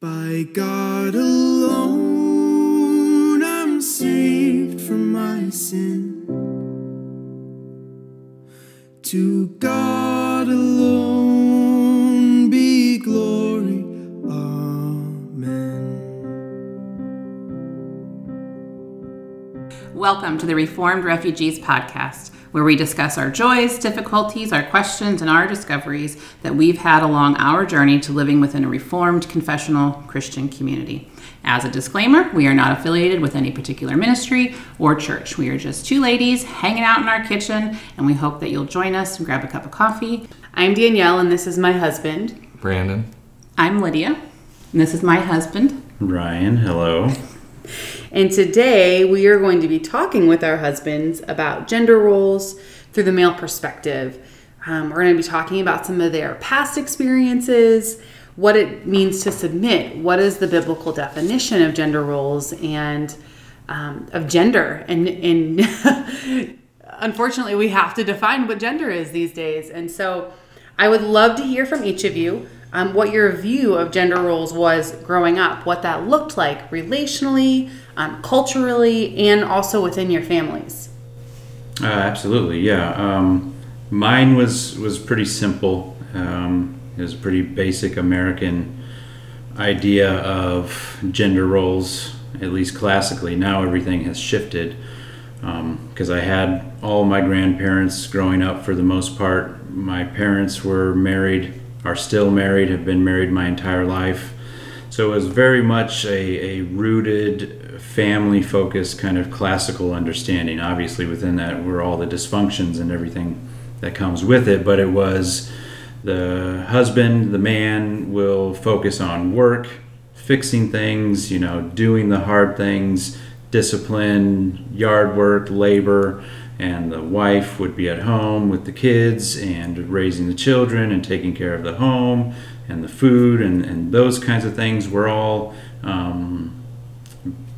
By God alone, I'm saved from my sin. To God alone be glory. Amen. Welcome to the Reformed Refugees Podcast, where we discuss our joys, difficulties, our questions, and our discoveries that we've had along our journey to living within a Reformed confessional Christian community. As a disclaimer, we are not affiliated with any particular ministry or church. We are just two ladies hanging out in our kitchen, and we hope that you'll join us and grab a cup of coffee. I'm Danielle, and this is my husband. Brandon. I'm Lydia, and this is my husband. Ryan, hello. And today we are going to be talking with our husbands about gender roles through the male perspective. Um, we're going to be talking about some of their past experiences, what it means to submit, what is the biblical definition of gender roles and um, of gender. And, and unfortunately, we have to define what gender is these days. And so I would love to hear from each of you um, what your view of gender roles was growing up, what that looked like relationally, um, culturally, and also within your families. Uh, absolutely, yeah. Um, mine was was pretty simple. Um, it was a pretty basic American idea of gender roles, at least classically. Now everything has shifted because um, I had all my grandparents growing up for the most part. My parents were married, are still married, have been married my entire life. So it was very much a, a rooted, family focused kind of classical understanding. Obviously, within that were all the dysfunctions and everything that comes with it, but it was the husband, the man will focus on work, fixing things, you know, doing the hard things, discipline, yard work, labor, and the wife would be at home with the kids and raising the children and taking care of the home and the food and, and those kinds of things were all um,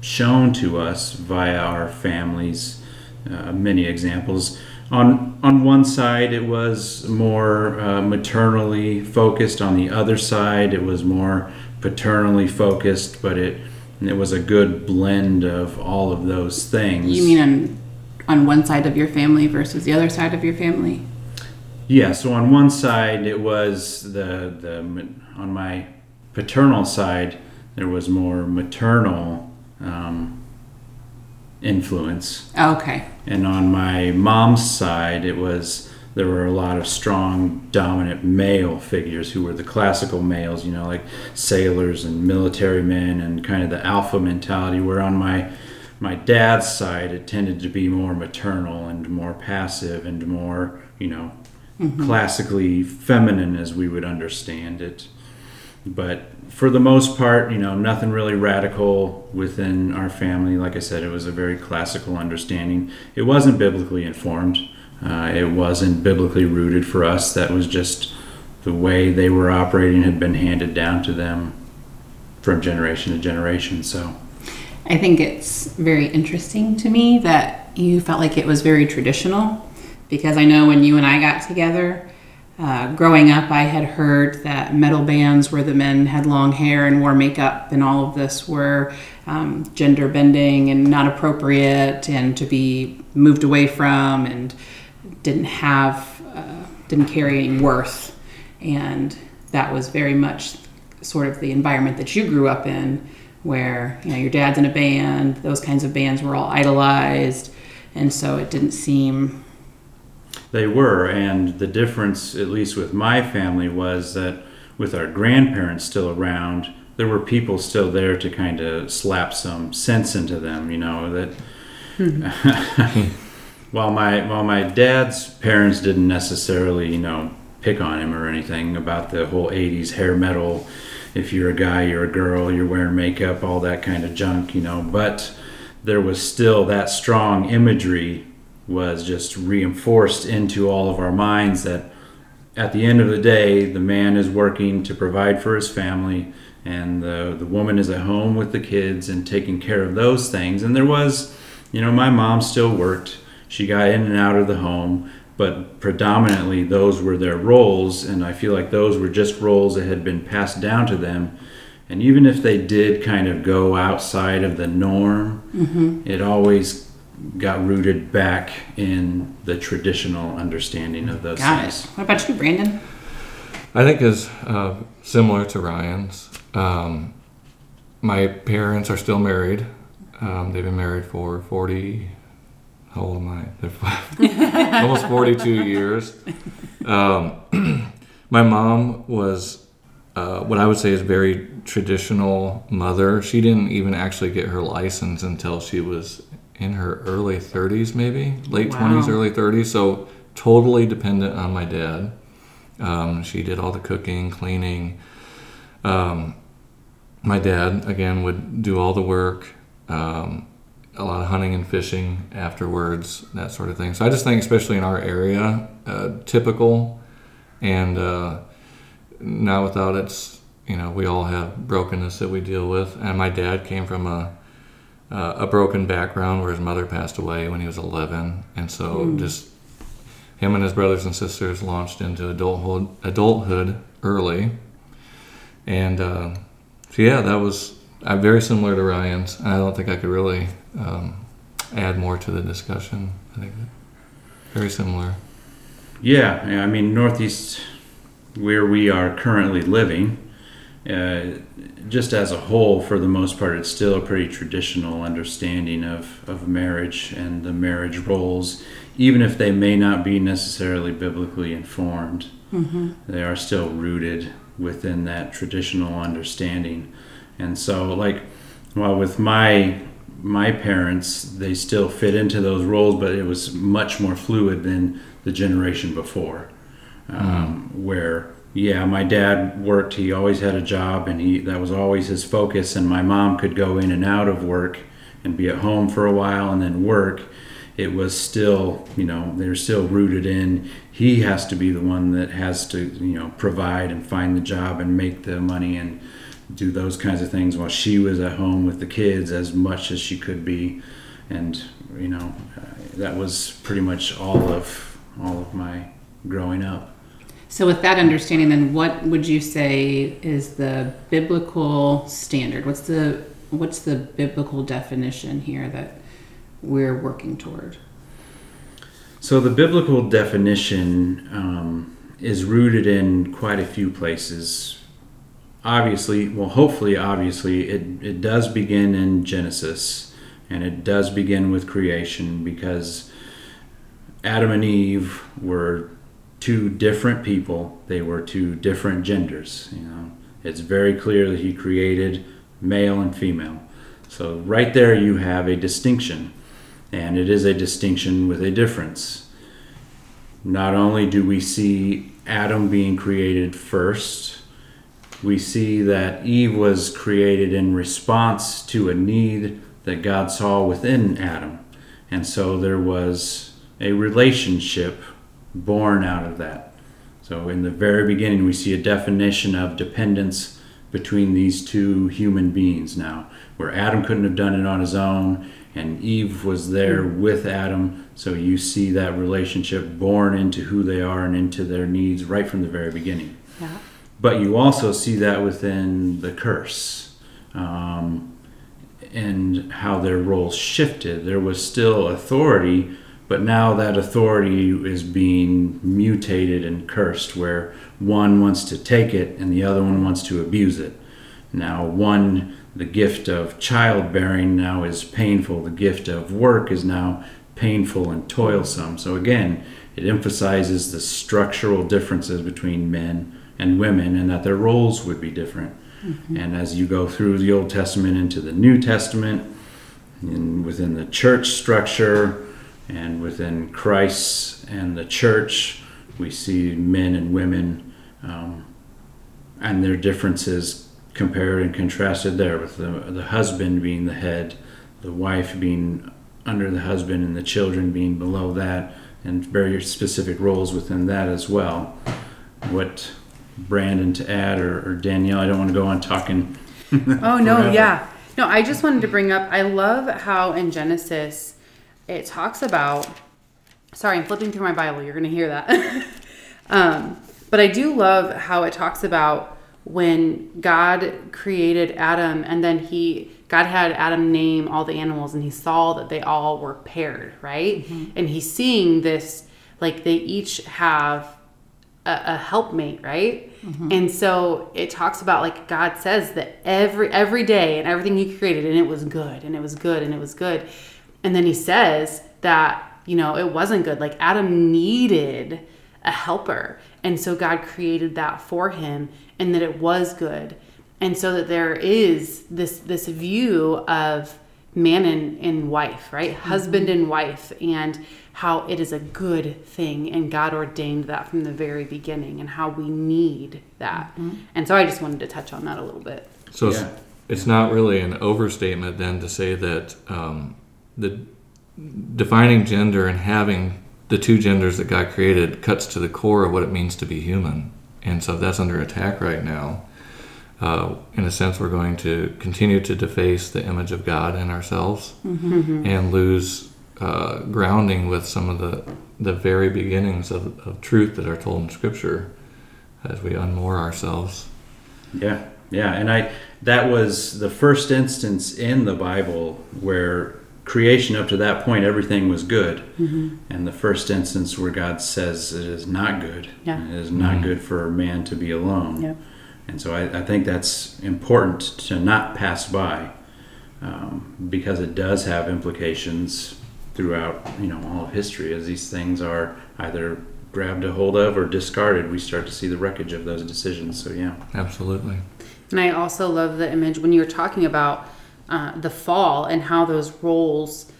shown to us via our families. Uh, many examples on on one side it was more uh, maternally focused on the other side it was more paternally focused but it it was a good blend of all of those things you mean on on one side of your family versus the other side of your family yeah so on one side it was the the on my paternal side there was more maternal um, influence. Oh, okay. And on my mom's side, it was there were a lot of strong, dominant male figures who were the classical males, you know, like sailors and military men, and kind of the alpha mentality. Where on my my dad's side, it tended to be more maternal and more passive and more, you know, mm-hmm. classically feminine as we would understand it. But for the most part, you know, nothing really radical within our family. Like I said, it was a very classical understanding. It wasn't biblically informed. Uh, it wasn't biblically rooted for us. That was just the way they were operating had been handed down to them from generation to generation. So, I think it's very interesting to me that you felt like it was very traditional, because I know when you and I got together uh, growing up, I had heard that metal bands where the men had long hair and wore makeup, and all of this were um, gender bending and not appropriate, and to be moved away from, and didn't have, uh, didn't carry any worth, and that was very much sort of the environment that you grew up in, where you know your dad's in a band, those kinds of bands were all idolized, and so it didn't seem they were, and the difference, at least with my family, was that with our grandparents still around, there were people still there to kind of slap some sense into them. You know that. Hmm. while my while my dad's parents didn't necessarily, you know, pick on him or anything about the whole '80s hair metal. If you're a guy, you're a girl, you're wearing makeup, all that kind of junk, you know. But there was still that strong imagery was just reinforced into all of our minds that at the end of the day, the man is working to provide for his family, and the, the woman is at home with the kids and taking care of those things. And there was, you know, my mom still worked. She got in and out of the home, but predominantly those were their roles. And I feel like those were just roles that had been passed down to them And even if they did kind of go outside of the norm, it always got rooted back in the traditional understanding of those Got it. things. What about you, Brandon? I think is uh, similar to Ryan's. Um, my parents are still married. Um, they've been married for 40, how old am I? Almost 42 years. Um, my mom was uh, what I would say is very traditional mother. She didn't even actually get her license until she was in her early 30s, maybe late Wow. 20s, early 30s. So totally dependent on my dad. Um, she did all the cooking, cleaning. Um, my dad again would do all the work. Um, a lot of hunting and fishing afterwards, that sort of thing. So I just think, especially in our area, uh, typical, and uh, now without its, you know, we all have brokenness that we deal with. And my dad came from a uh, a broken background where his mother passed away when he was 11, and so just him and his brothers and sisters launched into adulthood adulthood early, and uh, so yeah, that was uh, very similar to Ryan's. And I don't think I could really um, add more to the discussion. I think very similar. Yeah, yeah, I mean, Northeast, where we are currently living, uh, just as a whole, for the most part, it's still a pretty traditional understanding of, of marriage and the marriage roles, even if they may not be necessarily biblically informed. They are still rooted within that traditional understanding. And so, like, well, with my my parents, they still fit into those roles, but it was much more fluid than the generation before, um, where yeah, my dad worked. He always had a job, and he that was always his focus. And my mom could go in and out of work and be at home for a while and then work. It was still, you know, they're still rooted in. He has to be the one that has to, you know, provide and find the job and make the money and do those kinds of things while she was at home with the kids as much as she could be and you know uh, that was pretty much all of all of my growing up So, with that understanding, then what would you say is the biblical standard? What's the what's the biblical definition here that we're working toward? so the biblical definition um, is rooted in quite a few places obviously well hopefully obviously it, it does begin in genesis and it does begin with creation because adam and eve were two different people. They were two different genders you know. It's very clear that he created male and female. So right there you have a distinction and it is a distinction with a difference. Not only do we see adam being created first we see that eve was created in response to a need that god saw within adam and so there was a relationship born out of that so, in the very beginning, we see a definition of dependence between these two human beings now, where Adam couldn't have done it on his own, and Eve was there with Adam. So, you see that relationship born into who they are and into their needs right from the very beginning. Yeah. But you also see that within the curse um, and how their roles shifted. There was still authority, but now that authority is being mutated and cursed, where one wants to take it and the other one wants to abuse it. Now, one, the gift of childbearing now is painful, the gift of work is now painful and toilsome. So, again, it emphasizes the structural differences between men and women and that their roles would be different. And as you go through the Old Testament into the New Testament, and within the church structure, and within Christ and the church, we see men and women um, and their differences compared and contrasted there, with the, the husband being the head, the wife being under the husband, and the children being below that, and very specific roles within that as well. What Brandon to add, or, or Danielle, I don't want to go on talking. Oh no, yeah. No, I just wanted to bring up I love how in Genesis it talks about sorry, I'm flipping through my Bible, you're gonna hear that. um, but I do love how it talks about when God created Adam and then he God had Adam name all the animals and he saw that they all were paired, right? And he's seeing this like they each have a, a helpmate, right? Mm-hmm. And so it talks about like God says that every every day and everything He created, and it was good, and it was good, and it was good. And then He says that you know it wasn't good. Like Adam needed a helper, and so God created that for him, and that it was good. And so that there is this this view of man and, and wife, right? Mm-hmm. Husband and wife, and how it is a good thing, and God ordained that from the very beginning, and how we need that. And so I just wanted to touch on that a little bit. So Yeah. it's, it's not really an overstatement then to say that um, the defining gender and having the two genders that God created cuts to the core of what it means to be human. And so that's under attack right now. Uh, in a sense, we're going to continue to deface the image of God in ourselves and lose uh, grounding with some of the, the very beginnings of, of truth that are told in Scripture as we unmoor ourselves. Yeah, yeah, and I that was the first instance in the Bible where creation up to that point everything was good, and the first instance where God says it is not good. Yeah. it is not good for man to be alone. Yep. And so I, I think that's important to not pass by um, because it does have implications throughout you know all of history as these things are either grabbed a hold of or discarded we start to see the wreckage of those decisions so yeah Absolutely. And I also love the image when you were talking about uh, the fall and how those roles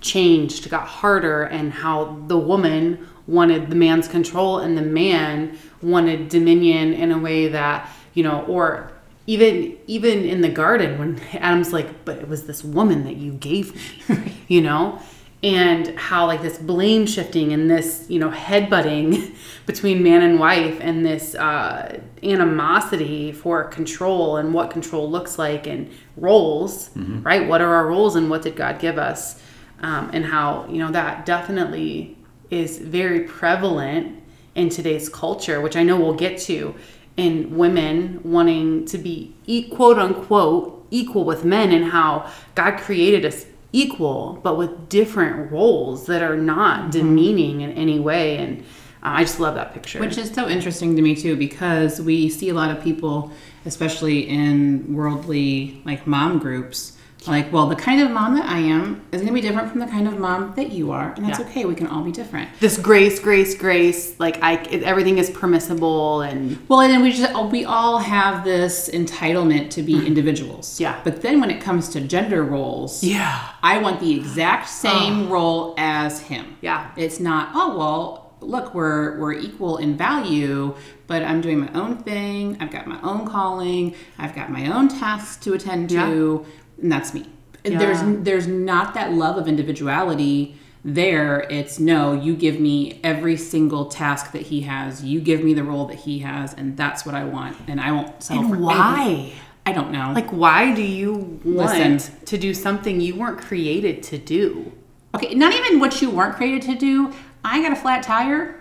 changed, got harder, and how the woman wanted the man's control and the man wanted dominion in a way that you know, or even even in the garden when Adam's like, "But it was this woman that you gave me," you know. And how like this blame shifting and this you know headbutting between man and wife and this uh, animosity for control and what control looks like and roles, right? What are our roles and what did God give us? Um, and how you know that definitely is very prevalent in today's culture, which I know we'll get to, in women wanting to be e- quote unquote equal with men, and how God created us equal, but with different roles that are not demeaning in any way. And uh, I just love that picture. Which is so interesting to me too, because we see a lot of people, especially in worldly like mom groups, like, well, the kind of mom that I am is going to be different from the kind of mom that you are, and that's Yeah. okay. We can all be different. this grace, grace, grace, like I, it, everything is permissible, and Well, and then we just oh, we all have this entitlement to be mm-hmm. individuals. Yeah. But then when it comes to gender roles, yeah, I want the exact same role as him. Yeah. It's not, oh well, look, we're we're equal in value, but I'm doing my own thing. I've got my own calling. I've got my own tasks to attend to, and that's me. Yeah. There's there's not that love of individuality there. It's no, you give me every single task that he has. You give me the role that he has, and that's what I want. And I won't settle for and anything. why? I don't know. Like, why do you want Listen. to do something you weren't created to do? Okay, not even what you weren't created to do. I got a flat tire,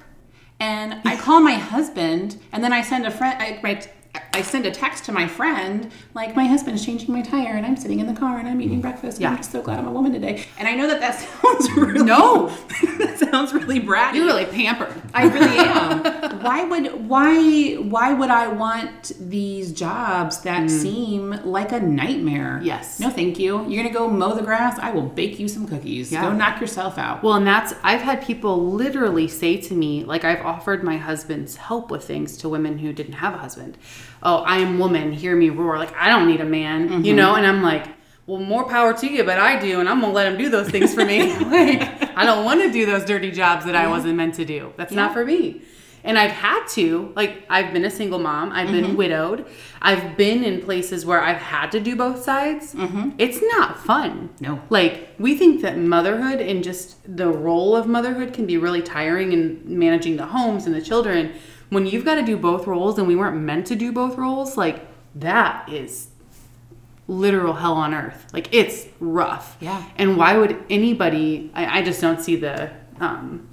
and I call my husband, and then I send a friend. I, my, I send a text to my friend, like my husband is changing my tire, and I'm sitting in the car and I'm eating breakfast. And Yeah. I'm just so glad I'm a woman today. And I know that that sounds really No. that sounds really bratty. You're really pampered. I really am. why would why why would I want these jobs that seem like a nightmare? Mm. Yes. No, thank you. You're gonna go mow the grass. I will bake you some cookies. Yeah. Go knock yourself out. Well, and that's I've had people literally say to me, like I've offered my husband's help with things to women who didn't have a husband. Oh, I am woman, hear me roar. Like I don't need a man, you mm-hmm. know. And I'm like, well, more power to you, but I do, and I'm gonna let him do those things for me. like I don't want to do those dirty jobs that I wasn't meant to do. That's not for me. And I've had to, like, I've been a single mom. I've been mm-hmm. widowed. I've been in places where I've had to do both sides. Mm-hmm. It's not fun. No. Like, we think that motherhood and just the role of motherhood can be really tiring and managing the homes and the children. When you've got to do both roles and we weren't meant to do both roles, like, that is literal hell on earth. Like, it's rough. Yeah. And why would anybody, I, I just don't see the, um,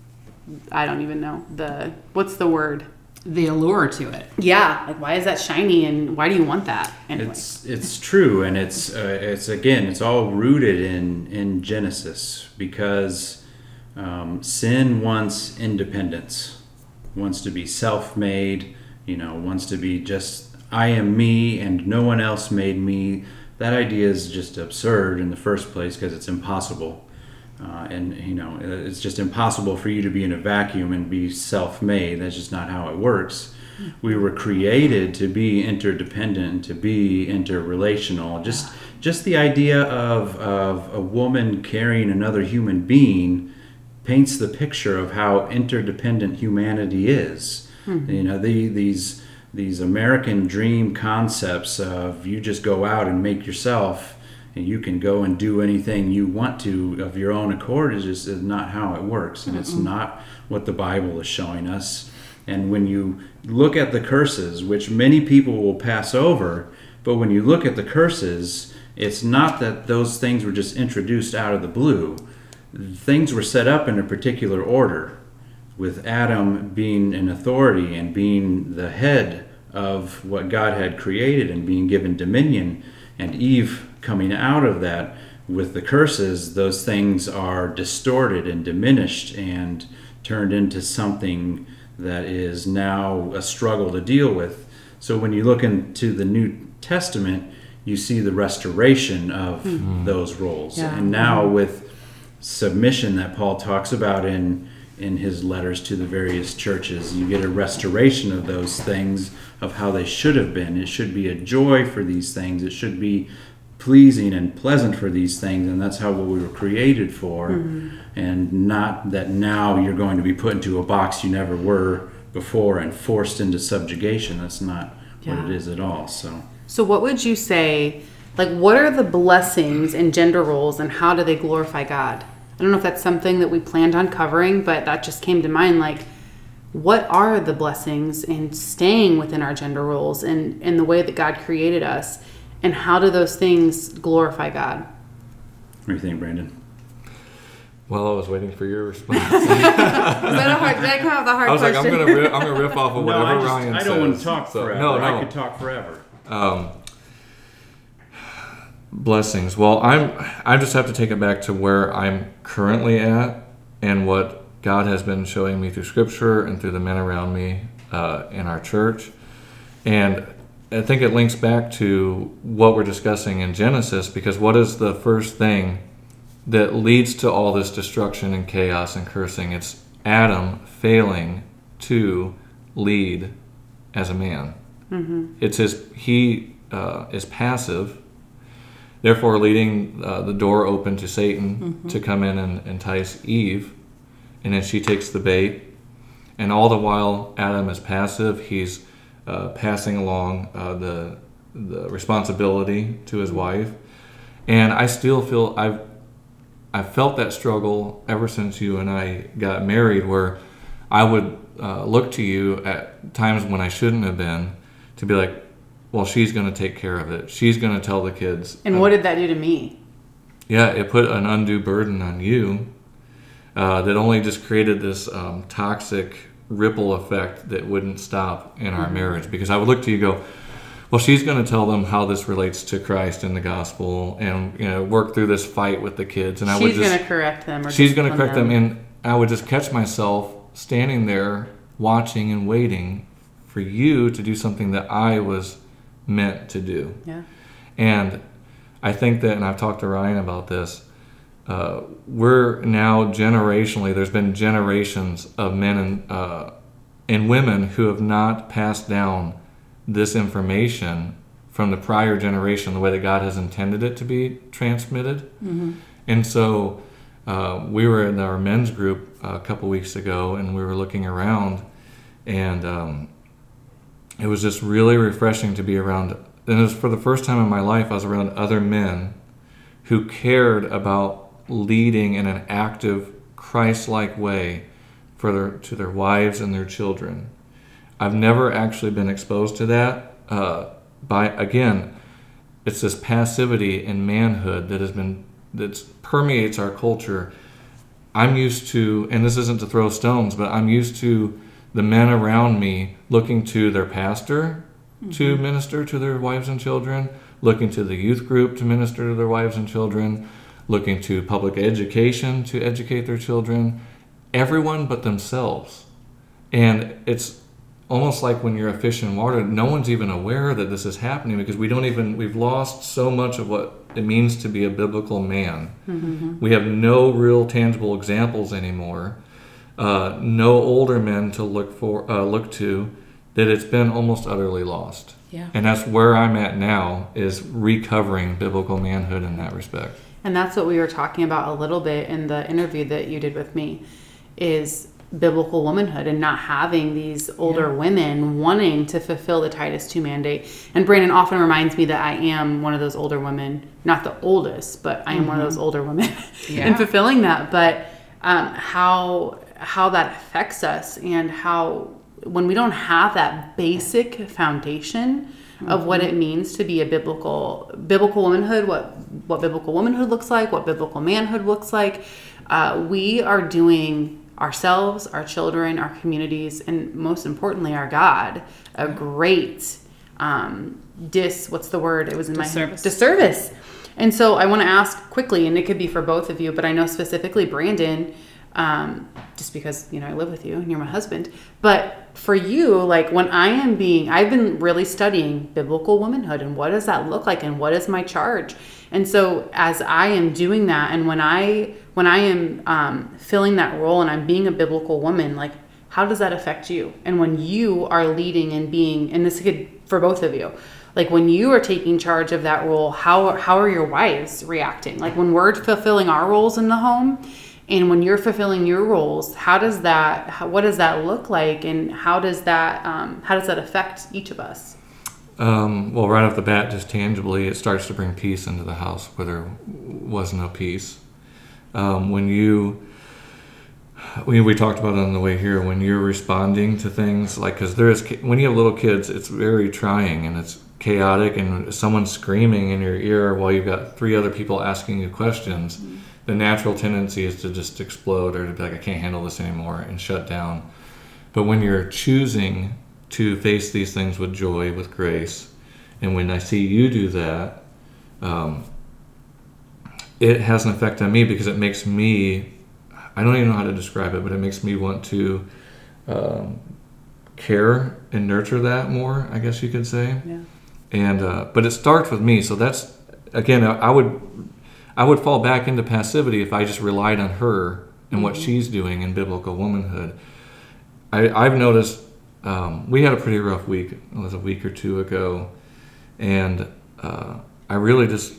I don't even know the, what's the word? the allure to it. Yeah, like why is that shiny and why do you want that? Anyway. It's it's true, and it's uh, it's again, it's all rooted in in Genesis because um, sin wants independence, wants to be self-made, you know, wants to be just I am me and no one else made me. That idea is just absurd in the first place because it's impossible. Uh, and you know it's just impossible for you to be in a vacuum and be self-made that's just not how it works we were created to be interdependent to be interrelational just just the idea of, of a woman carrying another human being paints the picture of how interdependent humanity is. Hmm. You know the, these these american dream concepts of you just go out and make yourself and you can go and do anything you want to of your own accord is just is not how it works and it's not what the bible is showing us. And when you look at the curses which many people will pass over but when you look at the curses it's not that those things were just introduced out of the blue things were set up in a particular order with adam being an authority and being the head of what god had created and being given dominion and eve coming out of that with the curses, those things are distorted and diminished and turned into something that is now a struggle to deal with. So when you look into the New Testament, you see the restoration of hmm. those roles. Yeah. And now with submission that Paul talks about in in his letters to the various churches, you get a restoration of those things of how they should have been. It should be a joy for these things. It should be pleasing and pleasant for these things and that's how what we were created for mm-hmm. and not that now you're going to be put into a box you never were before and forced into subjugation that's not what it is at all so So, what would you say? Like, what are the blessings in gender roles and how do they glorify God? I don't know if that's something that we planned on covering, but that just came to mind. Like, what are the blessings in staying within our gender roles and in the way that God created us? And how do those things glorify God? what do you think brandon Well, I was waiting for your response. Was that a hard? Did I come out with a hard I was like, I'm question? gonna riff, I'm gonna riff off of no, whatever I, just, Ryan I says. don't want to talk So- forever No, i could talk forever Um, blessings. Well, I'm. I just have to take it back to where I'm currently at and what God has been showing me through Scripture and through the men around me uh, in our church, and I think it links back to what we're discussing in Genesis because what is the first thing that leads to all this destruction and chaos and cursing? It's Adam failing to lead as a man. It's his he uh, is passive, therefore leading uh, the door open to Satan to come in and entice Eve, and then she takes the bait, and all the while Adam is passive. He's uh, passing along uh, the the responsibility to his wife, and I still feel I've I've felt that struggle ever since you and I got married, where I would uh, look to you at times when I shouldn't have been to be like, well, she's going to take care of it. She's going to tell the kids. and what did that do to me? Yeah, it put an undue burden on you uh, that only just created this um, toxic ripple effect that wouldn't stop in our marriage. Because I would look to you, and go, well, she's going to tell them how this relates to Christ and the gospel, and you know, work through this fight with the kids. And I would just going to correct them. Or she's going to correct them, and I would just catch myself standing there watching and waiting for you to do something that I was meant to do. Yeah. And I think that, and I've talked to Ryan about this, uh, we're now generationally, there's been generations of men and, uh, and women who have not passed down this information from the prior generation the way that God has intended it to be transmitted. And so uh, we were in our men's group a couple weeks ago and we were looking around and um, it was just really refreshing to be around and it was for the first time in my life i was around other men who cared about leading in an active christ-like way for their to their wives and their children. I've never actually been exposed to that uh, by again it's this passivity in manhood that has been that permeates our culture. I'm used to and this isn't to throw stones but i'm used to the men around me looking to their pastor to mm-hmm. minister to their wives and children, looking to the youth group to minister to their wives and children, looking to public education to educate their children, everyone but themselves. And it's almost like when you're a fish in water, no one's even aware that this is happening because we don't even, we've lost so much of what it means to be a biblical man. Mm-hmm. We have no real tangible examples anymore, uh, no older men to look for, uh, look to, that it's been almost utterly lost. Yeah. And that's where I'm at now is recovering biblical manhood in that respect. And that's what we were talking about a little bit in the interview that you did with me is biblical womanhood and not having these older women wanting to fulfill the Titus 2 mandate. And Brandon often reminds me that I am one of those older women, not the oldest, but I am one of those older women Yeah. in fulfilling that. But um, how how that affects us and how when we don't have that basic foundation of what it means to be a biblical biblical womanhood, what what biblical womanhood looks like, what biblical manhood looks like, uh, we are doing ourselves, our children, our communities, and most importantly, our God a great um, dis. What's the word? It was in my Disservice. disservice. And so I want to ask quickly, and it could be for both of you, but I know specifically Brandon, um, just because you know I live with you and you're my husband. But for you, like when I am being, I've been really studying biblical womanhood and what does that look like, and what is my charge. And so as I am doing that, and when I when I am um, filling that role and I'm being a biblical woman, like how does that affect you? And when you are leading and being, and this could for both of you, like when you are taking charge of that role, how how are your wives reacting? Like when we're fulfilling our roles in the home, and when you're fulfilling your roles, how does that? How, what does that look like? And how does that um, how does that affect each of us? Um, well, right off the bat, just tangibly, it starts to bring peace into the house where there was no peace. Um, when you, we, we talked about it on the way here, when you're responding to things, like, because there is, when you have little kids, it's very trying and it's chaotic, and someone's screaming in your ear while you've got three other people asking you questions. The natural tendency is to just explode or to be like, I can't handle this anymore and shut down. But when you're choosing to face these things with joy, with grace, and when I see you do that, um, it has an effect on me because it makes me, I don't even know how to describe it, but it makes me want to um, care and nurture that more, I guess you could say. Yeah. And, uh, but it starts with me. So that's, again, I, I would, I would fall back into passivity if I just relied on her and what she's doing in biblical womanhood. I, I've noticed um, we had a pretty rough week. It was a week or two ago, and uh, I really just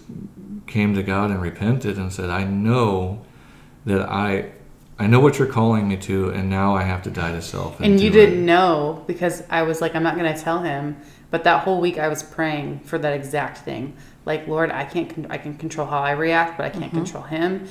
came to God and repented and said, "I know that I, I know what you're calling me to, and now I have to die to self." And you didn't know because I was like, I'm not going to tell him. But that whole week, I was praying for that exact thing. Like, Lord, I can't, con- I can control how I react, but I can't control him.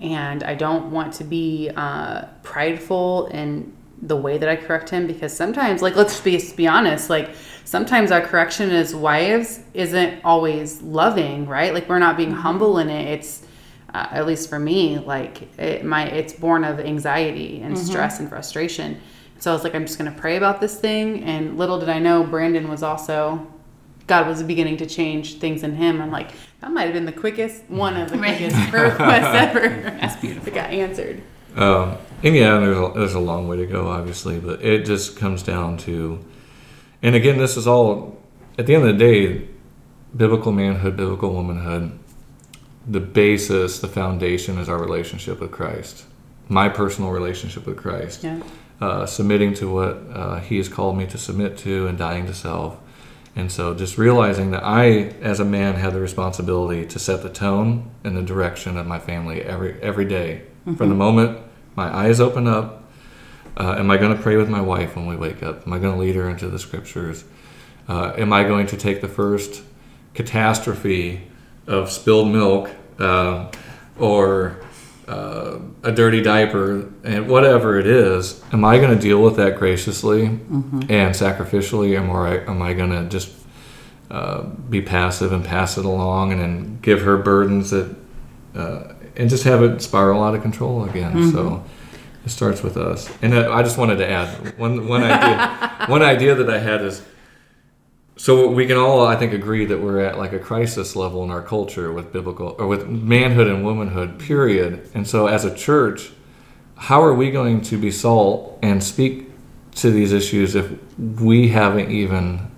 And I don't want to be uh, prideful in the way that I correct him because sometimes, like, let's be be honest, like sometimes our correction as wives isn't always loving, right? Like we're not being humble in it. It's uh, at least for me, like it my it's born of anxiety and stress and frustration. So I was like, I'm just gonna pray about this thing. And little did I know, Brandon was also God was beginning to change things in him. I'm like, that might have been the quickest one of the Right. quickest prayer requests ever. That's beautiful. that got answered. Um, and yeah, there's a, there's a long way to go, obviously, but it just comes down to, and again, this is all, at the end of the day, biblical manhood, biblical womanhood, the basis, the foundation is our relationship with Christ, my personal relationship with Christ, Yeah. uh, submitting to what uh, He has called me to submit to and dying to self. And so just realizing that I, as a man, have the responsibility to set the tone and the direction of my family every every day. From the moment my eyes open up, uh, am I going to pray with my wife when we wake up? Am I going to lead her into the scriptures? Uh, am I going to take the first catastrophe of spilled milk uh, or uh, a dirty diaper and whatever it is? Am I going to deal with that graciously and sacrificially, or am I, am I going to just uh, be passive and pass it along and then give her burdens that uh, and just have it spiral out of control again? So It starts with us. And I just wanted to add one one idea. one idea that I had is so we can all I think agree that we're at like a crisis level in our culture with biblical or with manhood and womanhood period. And so as a church, how are we going to be salt and speak to these issues if we haven't even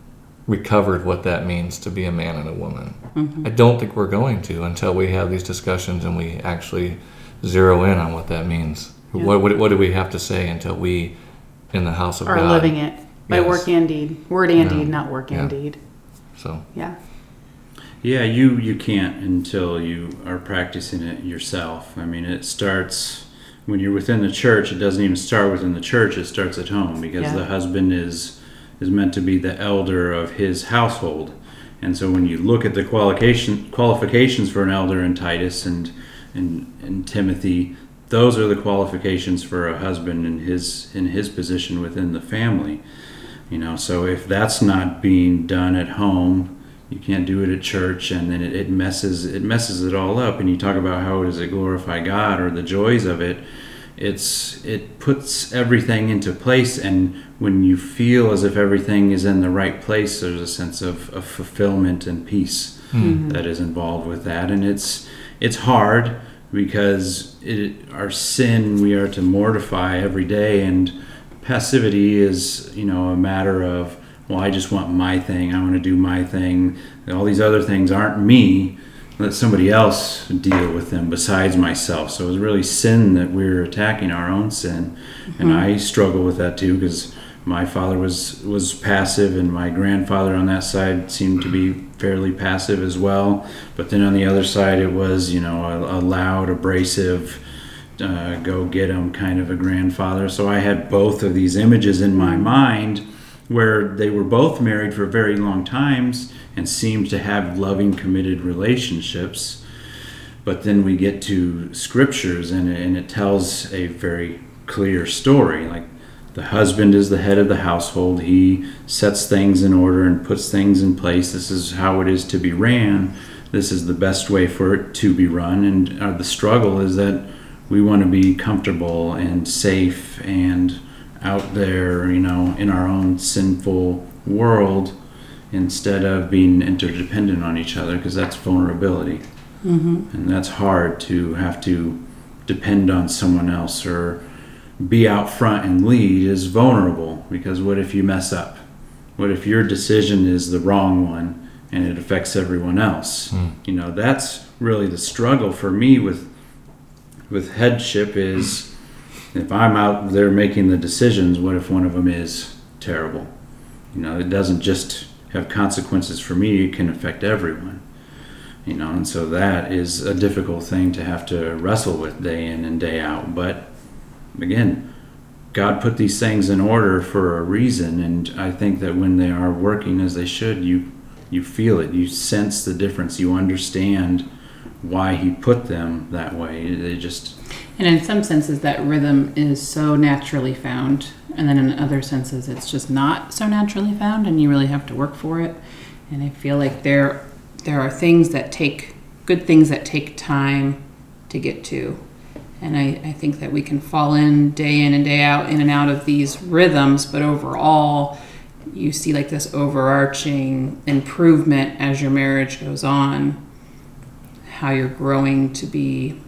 recovered what that means to be a man and a woman? Mm-hmm. I don't think we're going to until we have these discussions and we actually zero in on what that means. What, what, what do we have to say until we, in the house of God? Are God, living it by Yes. work and deed. Word and Yeah. deed, not work and Yeah. deed. So Yeah. Yeah, you you can't until you are practicing it yourself. I mean, it starts when you're within the church. It doesn't even start within the church. It starts at home because Yeah. the husband is is meant to be the elder of his household. And so when you look at the qualification qualifications for an elder in Titus and and, and Timothy, those are the qualifications for a husband in his in his position within the family. You know, so if that's not being done at home, you can't do it at church, and then it, it messes it messes it all up. And you talk about how does it glorify God or the joys of it. It's it puts everything into place, and when you feel as if everything is in the right place, there's a sense of, of fulfillment and peace hmm. mm-hmm. that is involved with that, and it's it's hard because it, our sin we are to mortify every day, and passivity is you know a matter of well i just want my thing i want to do my thing. All these other things aren't me. Let somebody else deal with them besides myself. So it's really sin that we're attacking our own sin. And mm-hmm. i struggle with that too because my father was was passive and my grandfather on that side seemed to be fairly passive as well. But then on the other side it was you know a, a loud abrasive uh, go him, kind of a grandfather. So I had both of these images in my mind where they were both married for very long times and seemed to have loving, committed relationships. But then we get to scriptures and, and it tells a very clear story. Like the husband is the head of the household, he sets things in order and puts things in place. This is how it is to be ran. This is the best way for it to be run. And uh, the struggle is that we want to be comfortable and safe and out there, you know, in our own sinful world instead of being interdependent on each other because that's vulnerability. Mm-hmm. And that's hard to have to depend on someone else or be out front and lead is vulnerable because what if you mess up? What if your decision is the wrong one and it affects everyone else? You know, that's really the struggle for me with with headship is if I'm out there making the decisions, what if one of them is terrible? You know, it doesn't just have consequences for me, it can affect everyone. You know, and so that is a difficult thing to have to wrestle with day in and day out. But again, God put these things in order for a reason, and I think that when they are working as they should, you you feel it, you sense the difference, you understand why He put them that way. They just And in some senses, that rhythm is so naturally found, and then in other senses, it's just not so naturally found, and you really have to work for it. And I feel like there, there are things that take good things that take time to get to, and I, I think that we can fall in day in and day out, in and out of these rhythms, but overall, you see like this overarching improvement as your marriage goes on, how you're growing to be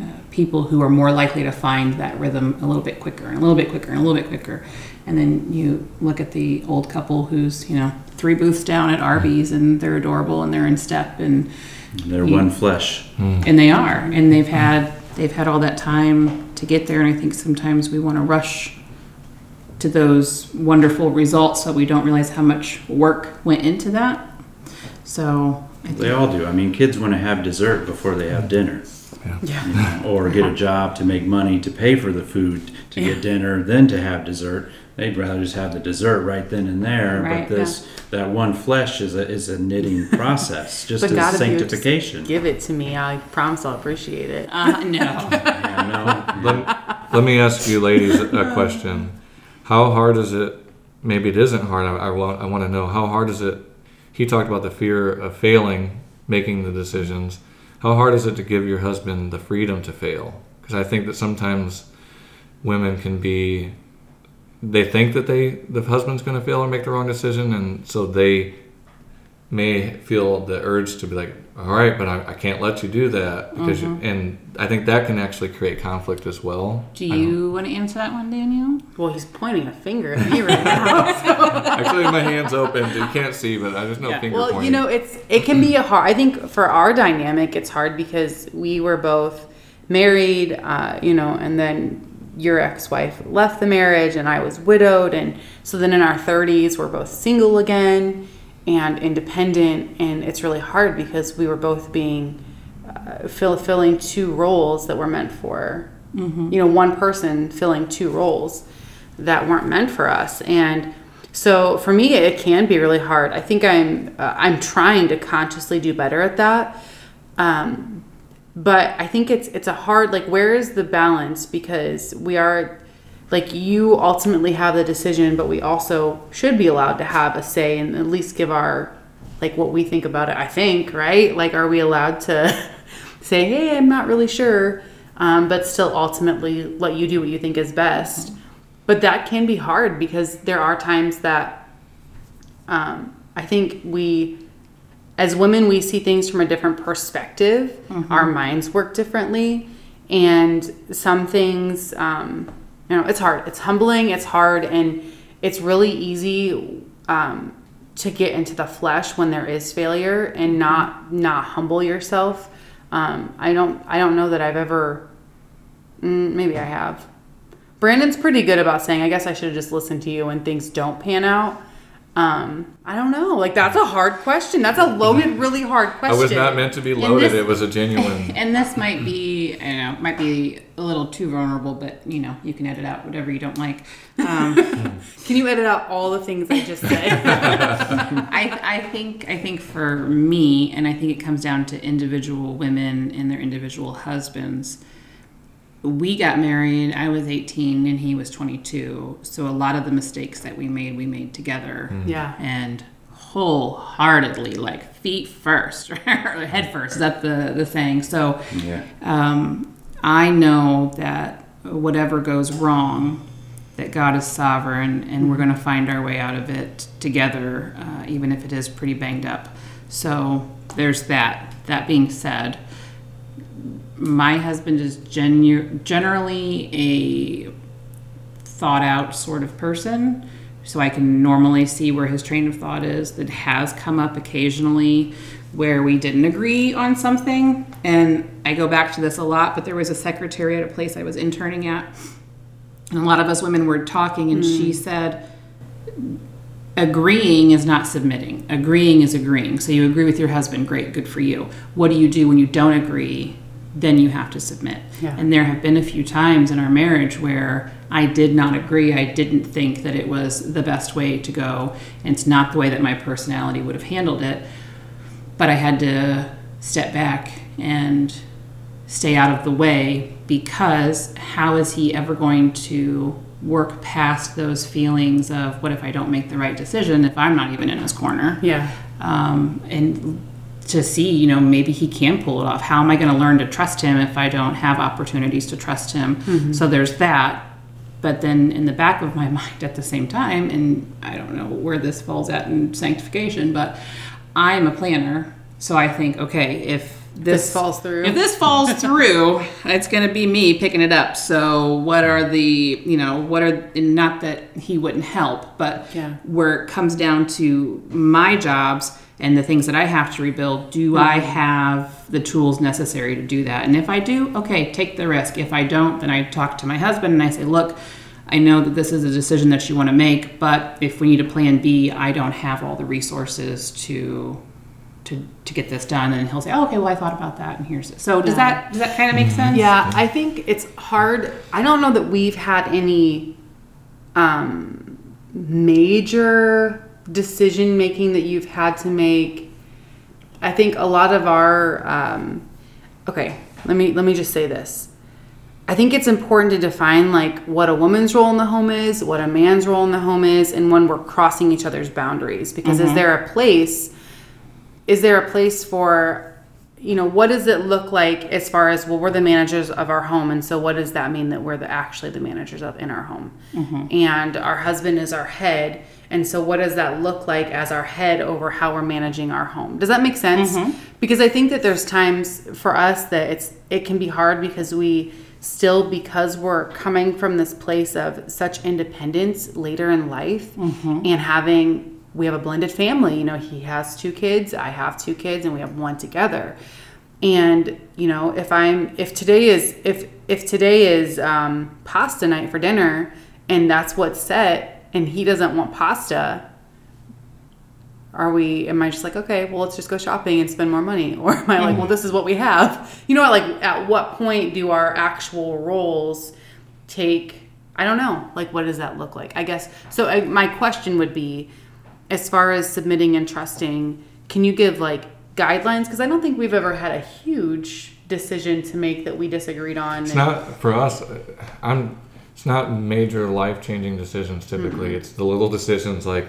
uh, people who are more likely to find that rhythm a little bit quicker and a little bit quicker and a little bit quicker. And then you look at the old couple who's, you know, three booths down at Arby's and they're adorable and they're in step and they're You- one flesh. and they are and they've had they've had all that time to get there and I think sometimes we want to rush to those wonderful results so we don't realize how much work went into that. So I think They all do. I mean, kids want to have dessert before they have dinner. Yeah. you know, or get a job to make money to pay for the food to get dinner, then to have dessert. They'd rather just have the dessert right then and there. Right, but this that one flesh is a is a knitting process, just But as God, if you would just sanctification. Give it to me. I promise I'll appreciate it. uh, no. Yeah, no, let, let me ask you, ladies, a question. How hard is it? Maybe it isn't hard. I, I want I want to know how hard is it. He talked about the fear of failing, making the decisions. How hard is it to give your husband the freedom to fail? Because I think that sometimes women can be they think that they the husband's going to fail or make the wrong decision and so they may feel the urge to be like all right but i, I can't let you do that because you, and i think that can actually create conflict as well Do you want to answer that one, Danielle? Well, he's pointing a finger at me right now. actually my hands open you can't see but there's no Yeah. finger well, pointing you know, it's it can be a hard. I think for our dynamic, it's hard because we were both married, uh, you know, and then your ex-wife left the marriage, and I was widowed, and so then in our thirties, we're both single again and independent, and it's really hard because we were both being uh, fill, filling two roles that were meant for you know one person filling two roles that weren't meant for us. And so for me it can be really hard. I think i'm uh, i'm trying to consciously do better at that. Um, but i think it's it's a hard like where is the balance? Because we are like you ultimately have the decision but we also should be allowed to have a say and at least give our like what we think about it i think right? Like are we allowed to say hey i'm not really sure um, but still ultimately let you do what you think is best. But that can be hard because there are times that um, i think we as women we see things from a different perspective. Our minds work differently. And some things um, you know it's hard. It's humbling it's hard and it's really easy um, to get into the flesh when there is failure and not not humble yourself. Um, i don't i don't know that i've ever mm, maybe i have. Brandon's pretty good about saying i guess i should have just listened to you when things don't pan out um, i don't know like that's a hard question that's a loaded really hard question. i was not meant to be loaded this- it was a genuine And this might be, I know, might be a little too vulnerable, but you know, you can edit out whatever you don't like. Um, can you edit out all the things i just said I, I think I think for me, and I think it comes down to individual women and their individual husbands. We got married. I was 18 and he was 22. So a lot of the mistakes that we made, we made together. yeah And wholeheartedly, like feet first or head first. Is that the the saying? So Yeah. um, I know that whatever goes wrong, that God is sovereign, and we're going to find our way out of it together, uh, even if it is pretty banged up. So there's that. That being said, my husband is genu- generally a thought out sort of person. So I can normally see where his train of thought is. That has come up occasionally where we didn't agree on something. And I go back to this a lot, but there was a secretary at a place I was interning at. And a lot of us women were talking, and she mm. said, agreeing is not submitting. Agreeing is agreeing. So you agree with your husband, great, good for you. What do you do when you don't agree? Then you have to submit. Yeah. And there have been a few times in our marriage where I did not agree. I didn't think that it was the best way to go. And it's not the way that my personality would have handled it. But I had to step back and stay out of the way because how is he ever going to work past those feelings of what if I don't make the right decision if I'm not even in his corner? yeah um, and to see, you know, maybe he can pull it off. How am I going to learn to trust him if I don't have opportunities to trust him? Mm-hmm. So there's that. But then in the back of my mind at the same time, and I don't know where this falls at in sanctification, but I'm a planner. So I think, okay, if this, This falls through. if this falls through, it's going to be me picking it up. So what are the, you know, what are, and not that he wouldn't help, but Yeah. where it comes down to my jobs and the things that I have to rebuild, do I have the tools necessary to do that? And if I do, okay, take the risk. If I don't, then I talk to my husband and I say, look, I know that this is a decision that you want to make, but if we need a plan B, I don't have all the resources to to, to get this done and he'll say oh, okay well i thought about that and here's it so does that does that kind of make sense Yeah, I think it's hard. I don't know that we've had any um, major decision making that you've had to make. I think a lot of our um, okay. Let me let me just say this. I think it's important to define like what a woman's role in the home is, what a man's role in the home is, and when we're crossing each other's boundaries. Because is there a place? Is there a place for you know, what does it look like as far as well, we're the managers of our home, and so what does that mean that we're the actually the managers of in our home, and our husband is our head, and so what does that look like as our head over how we're managing our home? Does that make sense? Because I think that there's times for us that it's it can be hard because we still because we're coming from this place of such independence later in life and having we have a blended family you know he has two kids i have two kids and we have one together and you know if i'm if today is if if today is um, pasta night for dinner and that's what's set and he doesn't want pasta are we am i just like okay well let's just go shopping and spend more money or am i like well mm-hmm. this is what we have you know like at what point do our actual roles take i don't know like what does that look like i guess so I, my question would be as far as submitting and trusting can you give like guidelines because i don't think we've ever had a huge decision to make that we disagreed on It's not for us. I'm. It's not major life changing decisions. Typically, Mm-hmm. it's the little decisions like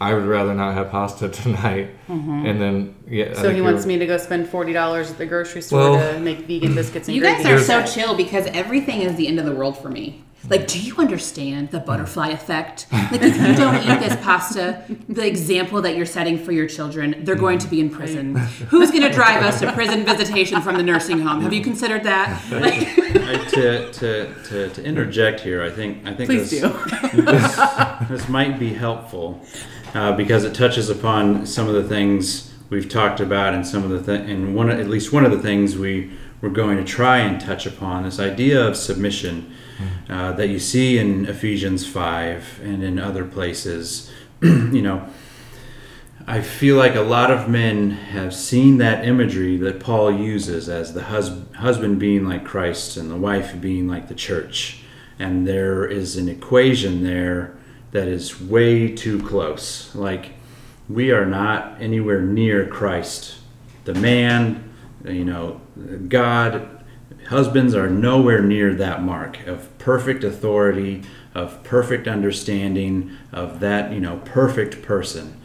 I would rather not have pasta tonight, and then yeah. Mm-hmm. so he wants me to go spend $40 at the grocery store Well- to make vegan biscuits and You guys gravy are so chill because everything is the end of the world for me. Like, do you understand the butterfly effect? Like, if you don't eat this pasta, the example that you're setting for your children, they're going to be in prison. Who's going to drive us to prison visitation from the nursing home? Have you considered that? Like, I, to, to, to, to interject here, I think I think Please this, do. this, this might be helpful uh, because it touches upon some of the things we've talked about and some of the th- and one at least one of the things we we're going to try and touch upon this idea of submission uh, that you see in Ephesians five and in other places. you know, I feel like a lot of men have seen that imagery that Paul uses as the hus- husband being like Christ and the wife being like the church. And there is an equation there that is way too close. Like, we are not anywhere near Christ. The man, you know, God, husbands are nowhere near that mark of perfect authority, of perfect understanding, of that, you know, perfect person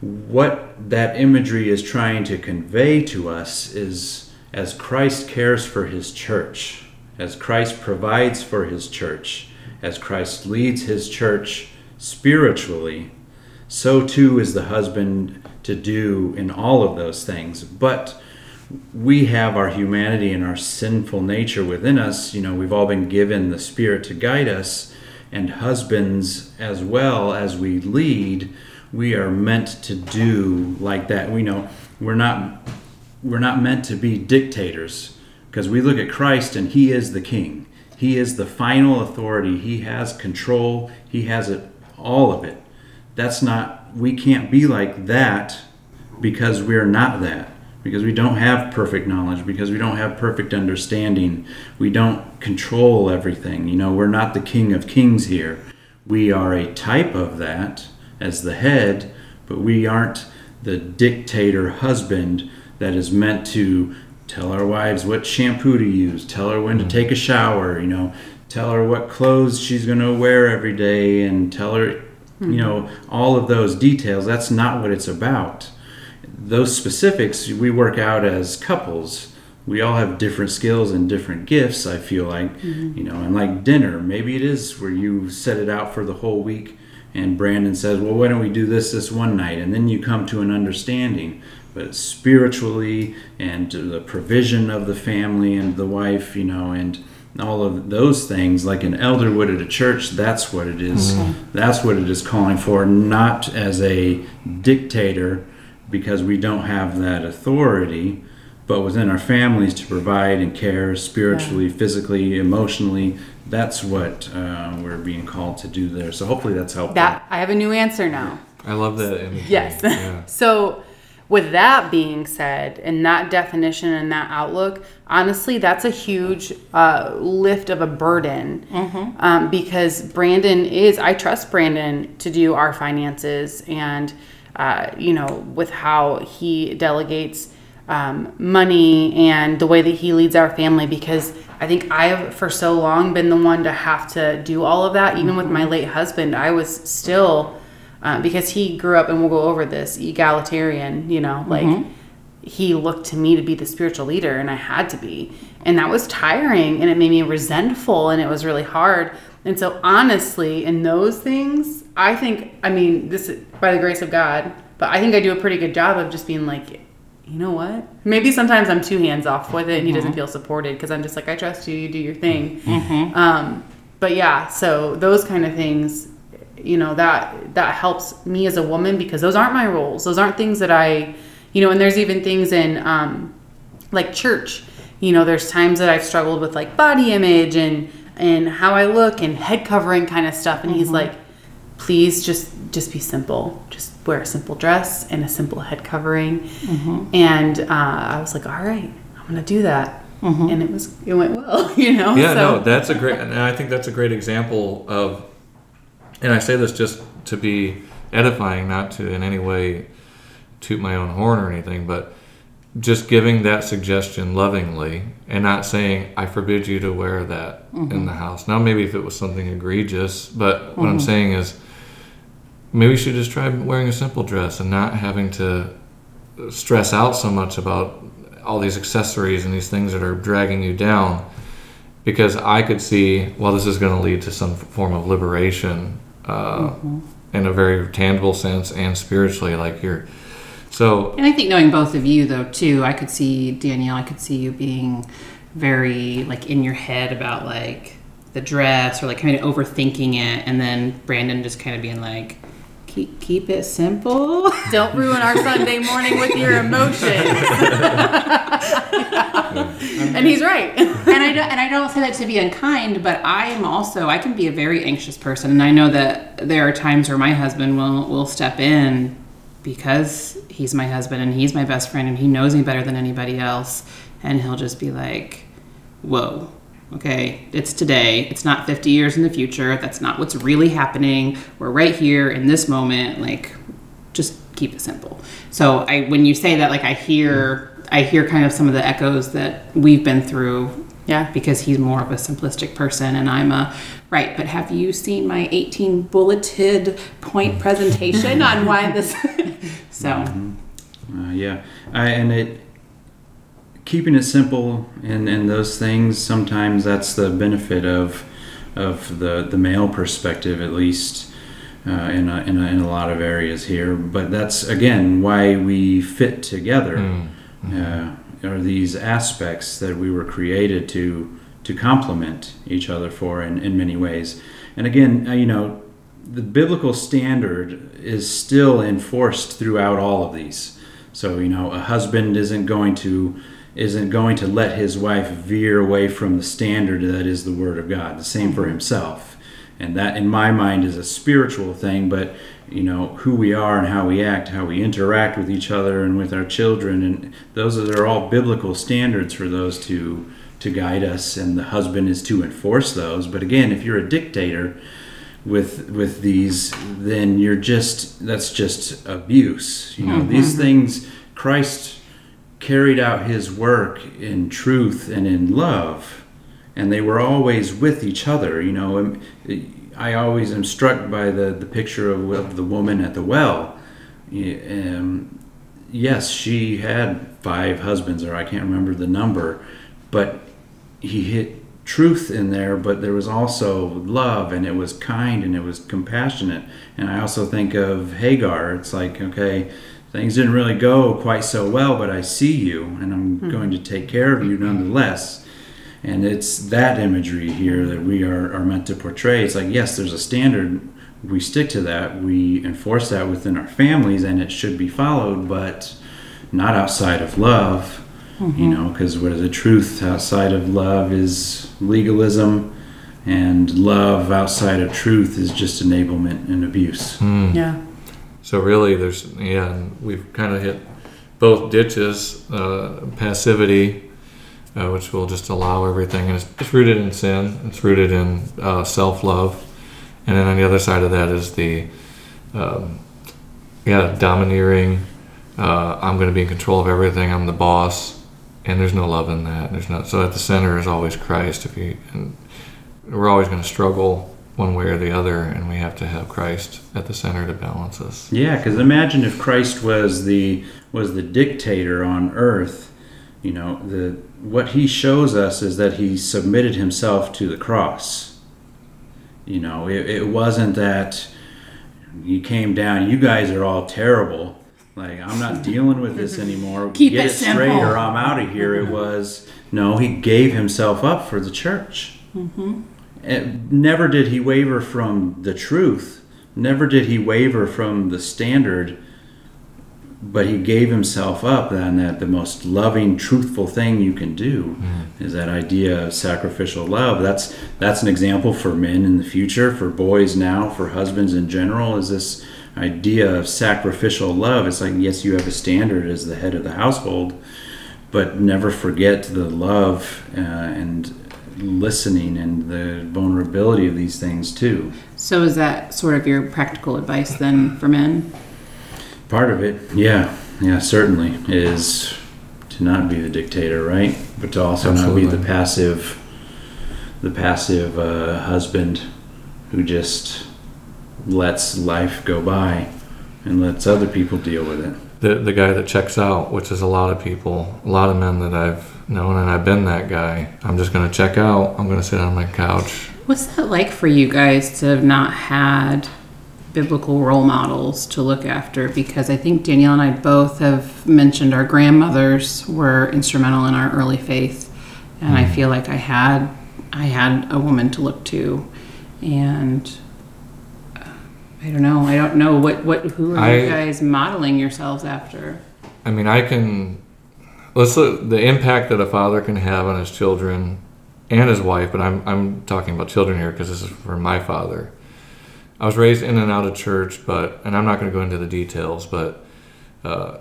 what that imagery is trying to convey to us is as Christ cares for his church, as Christ provides for his church, as Christ leads his church spiritually, so too is the husband to do in all of those things. But we have our humanity and our sinful nature within us. You know, we've all been given the Spirit to guide us, and husbands as well as we lead we are meant to do like that. We know we're not we're not meant to be dictators because we look at Christ and he is the king. He is the final authority. He has control. He has it all of it. That's not we can't be like that because we're not that. Because we don't have perfect knowledge, because we don't have perfect understanding. We don't control everything. You know, we're not the king of kings here. We are a type of that as the head, but we aren't the dictator husband that is meant to tell our wives what shampoo to use, tell her when to mm-hmm. take a shower, you know, tell her what clothes she's going to wear every day, and tell her, you mm-hmm. know, all of those details. That's not what it's about. Those specifics we work out as couples. We all have different skills and different gifts, I feel like, mm-hmm. you know, and like dinner, maybe it is where you set it out for the whole week and Brandon says, "Well, why don't we do this this one night?" And then you come to an understanding. But spiritually, and the provision of the family and the wife, you know, and all of those things, like an elder would at a church, that's what it is. Mm-hmm. That's what it is calling for, not as a dictator, because we don't have that authority, but within our families to provide and care spiritually, physically, emotionally. That's what uh, we're being called to do there. So hopefully that's helpful. That I have a new answer now. I love that imagery. Yes. Yeah. so, with that being said, and that definition and that outlook, honestly, that's a huge uh, lift of a burden um, because Brandon is, I trust Brandon to do our finances and, uh, you know, with how he delegates um, money and the way that he leads our family because I think I have for so long been the one to have to do all of that. Even with my late husband, I was still uh, because he grew up and we'll go over this egalitarian. You know, like he looked to me to be the spiritual leader and I had to be. And that was tiring and it made me resentful and it was really hard. And so honestly, in those things, I think I mean, this is by the grace of God, but I think I do a pretty good job of just being like you know what? Maybe sometimes I'm too hands off with it and he doesn't feel supported because I'm just like, I trust you, you do your thing. Um, but yeah, so those kind of things, you know, that that helps me as a woman because those aren't my roles. Those aren't things that I, you know, and there's even things in um, like church. You know, there's times that I've struggled with like body image and and how I look and head covering kind of stuff. And he's like, please just just be simple. Just wear a simple dress and a simple head covering. Mm-hmm. And uh, I was like, all right, I'm gonna do that. Mm-hmm. And it was it went well, you know. Yeah, so, no, that's a great, and I think that's a great example of, and I say this just to be edifying, not to in any way toot my own horn or anything, but just giving that suggestion lovingly and not saying, I forbid you to wear that in mm-hmm. the house. Now, maybe if it was something egregious, but what I'm saying is, maybe you should just try wearing a simple dress and not having to stress out so much about all these accessories and these things that are dragging you down because I could see, well, this is going to lead to some form of liberation uh, in a very tangible sense and spiritually. Like you're, so And I think knowing both of you though too, I could see Danielle, I could see you being very like in your head about like the dress or like kind of overthinking it and then Brandon just kind of being like keep keep it simple. Don't ruin our Sunday morning with your emotions. and he's right. and I don't, and I don't say that to be unkind, but I am also I can be a very anxious person, and I know that there are times where my husband will will step in because he's my husband and he's my best friend and he knows me better than anybody else, and he'll just be like, "Whoa." Okay, it's today. It's not 50 years in the future. That's not what's really happening. We're right here in this moment. Like, just keep it simple. So I, when you say that, like I hear, I hear kind of some of the echoes that we've been through. Yeah. Because he's more of a simplistic person, and I'm a right. But have you seen my 18 bulleted point presentation on why this? so Uh, yeah, I, and it keeping it simple and, and those things sometimes that's the benefit of of the the male perspective at least uh, in, a, in, a, in a lot of areas here. But that's again why we fit together. Uh, are these aspects that we were created to to complement each other for in, in many ways. And again, uh, you know, the biblical standard is still enforced throughout all of these. So you know, a husband isn't going to isn't going to let his wife veer away from the standard that is the Word of God. The same for mm-hmm. himself, and that, in my mind, is a spiritual thing. But you know, who we are and how we act, how we interact with each other and with our children, and those are all biblical standards for those to to guide us. And the husband is to enforce those. But again, if you're a dictator with with these then you're just that's just abuse you know mm-hmm. these things christ carried out his work in truth and in love and they were always with each other you know i always am struck by the the picture of, of the woman at the well um, yes she had five husbands or i can't remember the number but he hit truth in there, but there was also love and it was kind and it was compassionate. And I also think of Hagar. It's like, okay, things didn't really go quite so well, but I see you and I'm hmm. going to take care of you nonetheless. And it's that imagery here that we are, are meant to portray. It's like, yes, there's a standard. We stick to that. We enforce that within our families and it should be followed, but not outside of love you mm-hmm. know because where the truth outside of love is legalism and love outside of truth is just enablement and abuse hmm. Yeah. So really, there's yeah, we've kind of hit both ditches: uh, passivity, uh, which will just allow everything, and it's, rooted in sin. It's rooted in uh, self-love, and then on the other side of that is the um, yeah, domineering. Uh, I'm going to be in control of everything. I'm the boss, and there's no love in that. There's not. So at the center is always Christ. If you and we're always going to struggle one way or the other, and we have to have Christ at the center to balance us. Yeah, because imagine if Christ was the was the dictator on earth. You know, the what he shows us is that he submitted himself to the cross. You know, it, it wasn't that he came down. You guys are all terrible. Like I'm not dealing with this anymore. Keep Get it it straight, or I'm out of here. It was no. He gave himself up for the church. Mm-hmm. And never did he waver from the truth. Never did he waver from the standard. But he gave himself up. Then that the most loving, truthful thing you can do is that idea of sacrificial love. That's that's an example for men in the future, for boys now, for husbands in general. Is this idea of sacrificial love? It's like yes, you have a standard as the head of the household, but never forget the love uh, and listening and the vulnerability of these things too. So is that sort of your practical advice then for men? Part of it, yeah, yeah, certainly is to not be the dictator, right? But to also not be the passive, the passive uh, husband who just lets life go by and lets other people deal with it. The the guy that checks out, which is a lot of people, a lot of men that I've known, and I've been that guy. I'm just gonna check out. I'm gonna sit on my couch. What's that like for you guys to have not had biblical role models to look after? Because I think Danielle and I both have mentioned our grandmothers were instrumental in our early faith, and I feel like I had I had a woman to look to, and uh, I don't know. I don't know what what who are you guys modeling yourselves after? I mean, I can. Let's look the impact that a father can have on his children and his wife, but I'm I'm talking about children here because this is for my father. I was raised in and out of church, but and I'm not going to go into the details, but uh,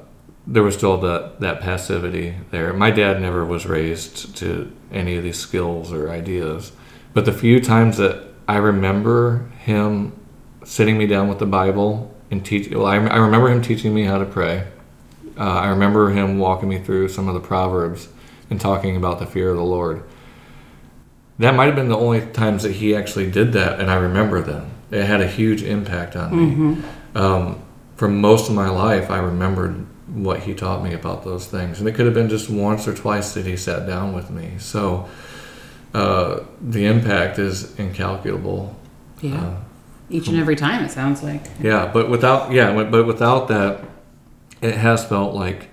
there was still that that passivity there. My dad never was raised to any of these skills or ideas, but the few times that I remember him sitting me down with the Bible and teach, well, I, I remember him teaching me how to pray. Uh, I remember him walking me through some of the proverbs and talking about the fear of the Lord. That might have been the only times that he actually did that, and I remember them. It had a huge impact on me. Um, for most of my life, I remembered what he taught me about those things, and it could have been just once or twice that he sat down with me. So uh, the impact is incalculable. Yeah, Uh, each and every time it sounds like. yeah, but without yeah, but without that, it has felt like,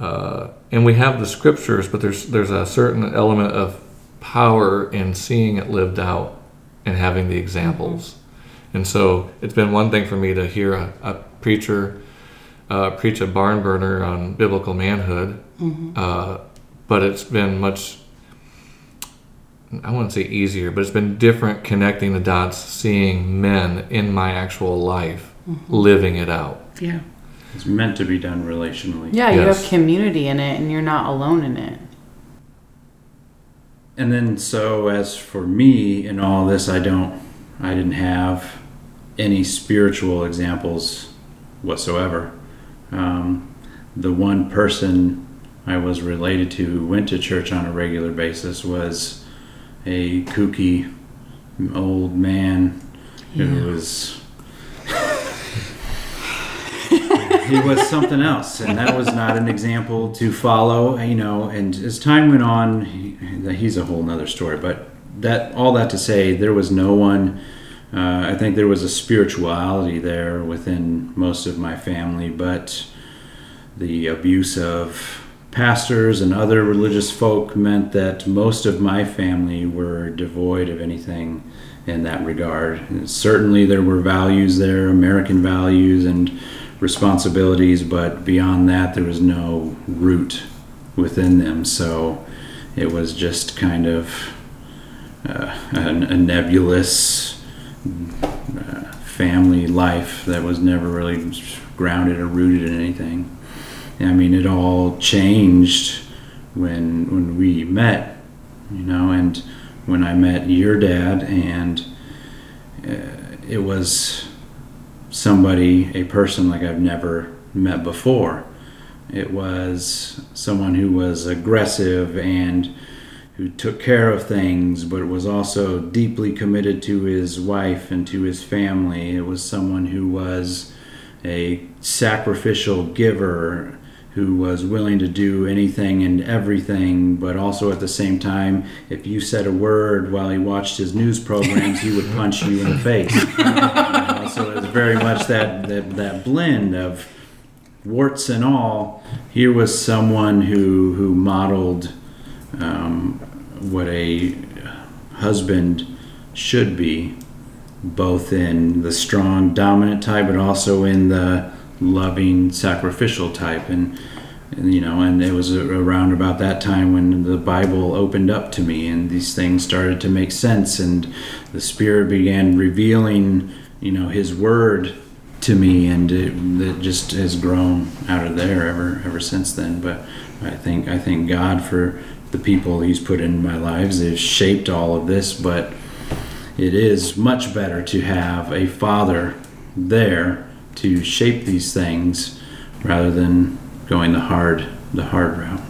uh, and we have the scriptures, but there's there's a certain element of power in seeing it lived out and having the examples, and so it's been one thing for me to hear a, a preacher uh, preach a barn burner on biblical manhood, uh, but it's been much. I wouldn't say easier, but it's been different connecting the dots, seeing men in my actual life living it out. Yeah. It's meant to be done relationally. Yeah, you Yes. have community in it and you're not alone in it. And then, so as for me in all this, I don't, I didn't have any spiritual examples whatsoever. Um, the one person I was related to who went to church on a regular basis was a kooky old man who was. He was something else, and that was not an example to follow. You know, and as time went on, he, he's a whole nother story. But that all that to say, there was no one. Uh, I think there was a spirituality there within most of my family, but the abuse of pastors and other religious folk meant that most of my family were devoid of anything in that regard. And certainly, there were values there, American values and responsibilities, but beyond that, there was no root within them. So it was just kind of uh, a, a nebulous uh, family life that was never really grounded or rooted in anything. I mean, it all changed when when we met, you know, and when I met your dad, and uh, it was somebody, a person like I've never met before. It was someone who was aggressive and who took care of things, but was also deeply committed to his wife and to his family. It was someone who was a sacrificial giver who was willing to do anything and everything, but also at the same time, if you said a word while he watched his news programs, he would punch you in the face. Uh, so it's very much that, that, that blend of warts and all. Here was someone who, who modeled um, what a husband should be, both in the strong, dominant type, but also in the loving, sacrificial type. And, and you know, and it was around about that time when the Bible opened up to me, and these things started to make sense, and the Spirit began revealing, you know, His Word to me, and it, it just has grown out of there ever ever since then. But I think I thank God for the people He's put in my lives. They've shaped all of this, but it is much better to have a father there to shape these things rather than going the hard the hard route.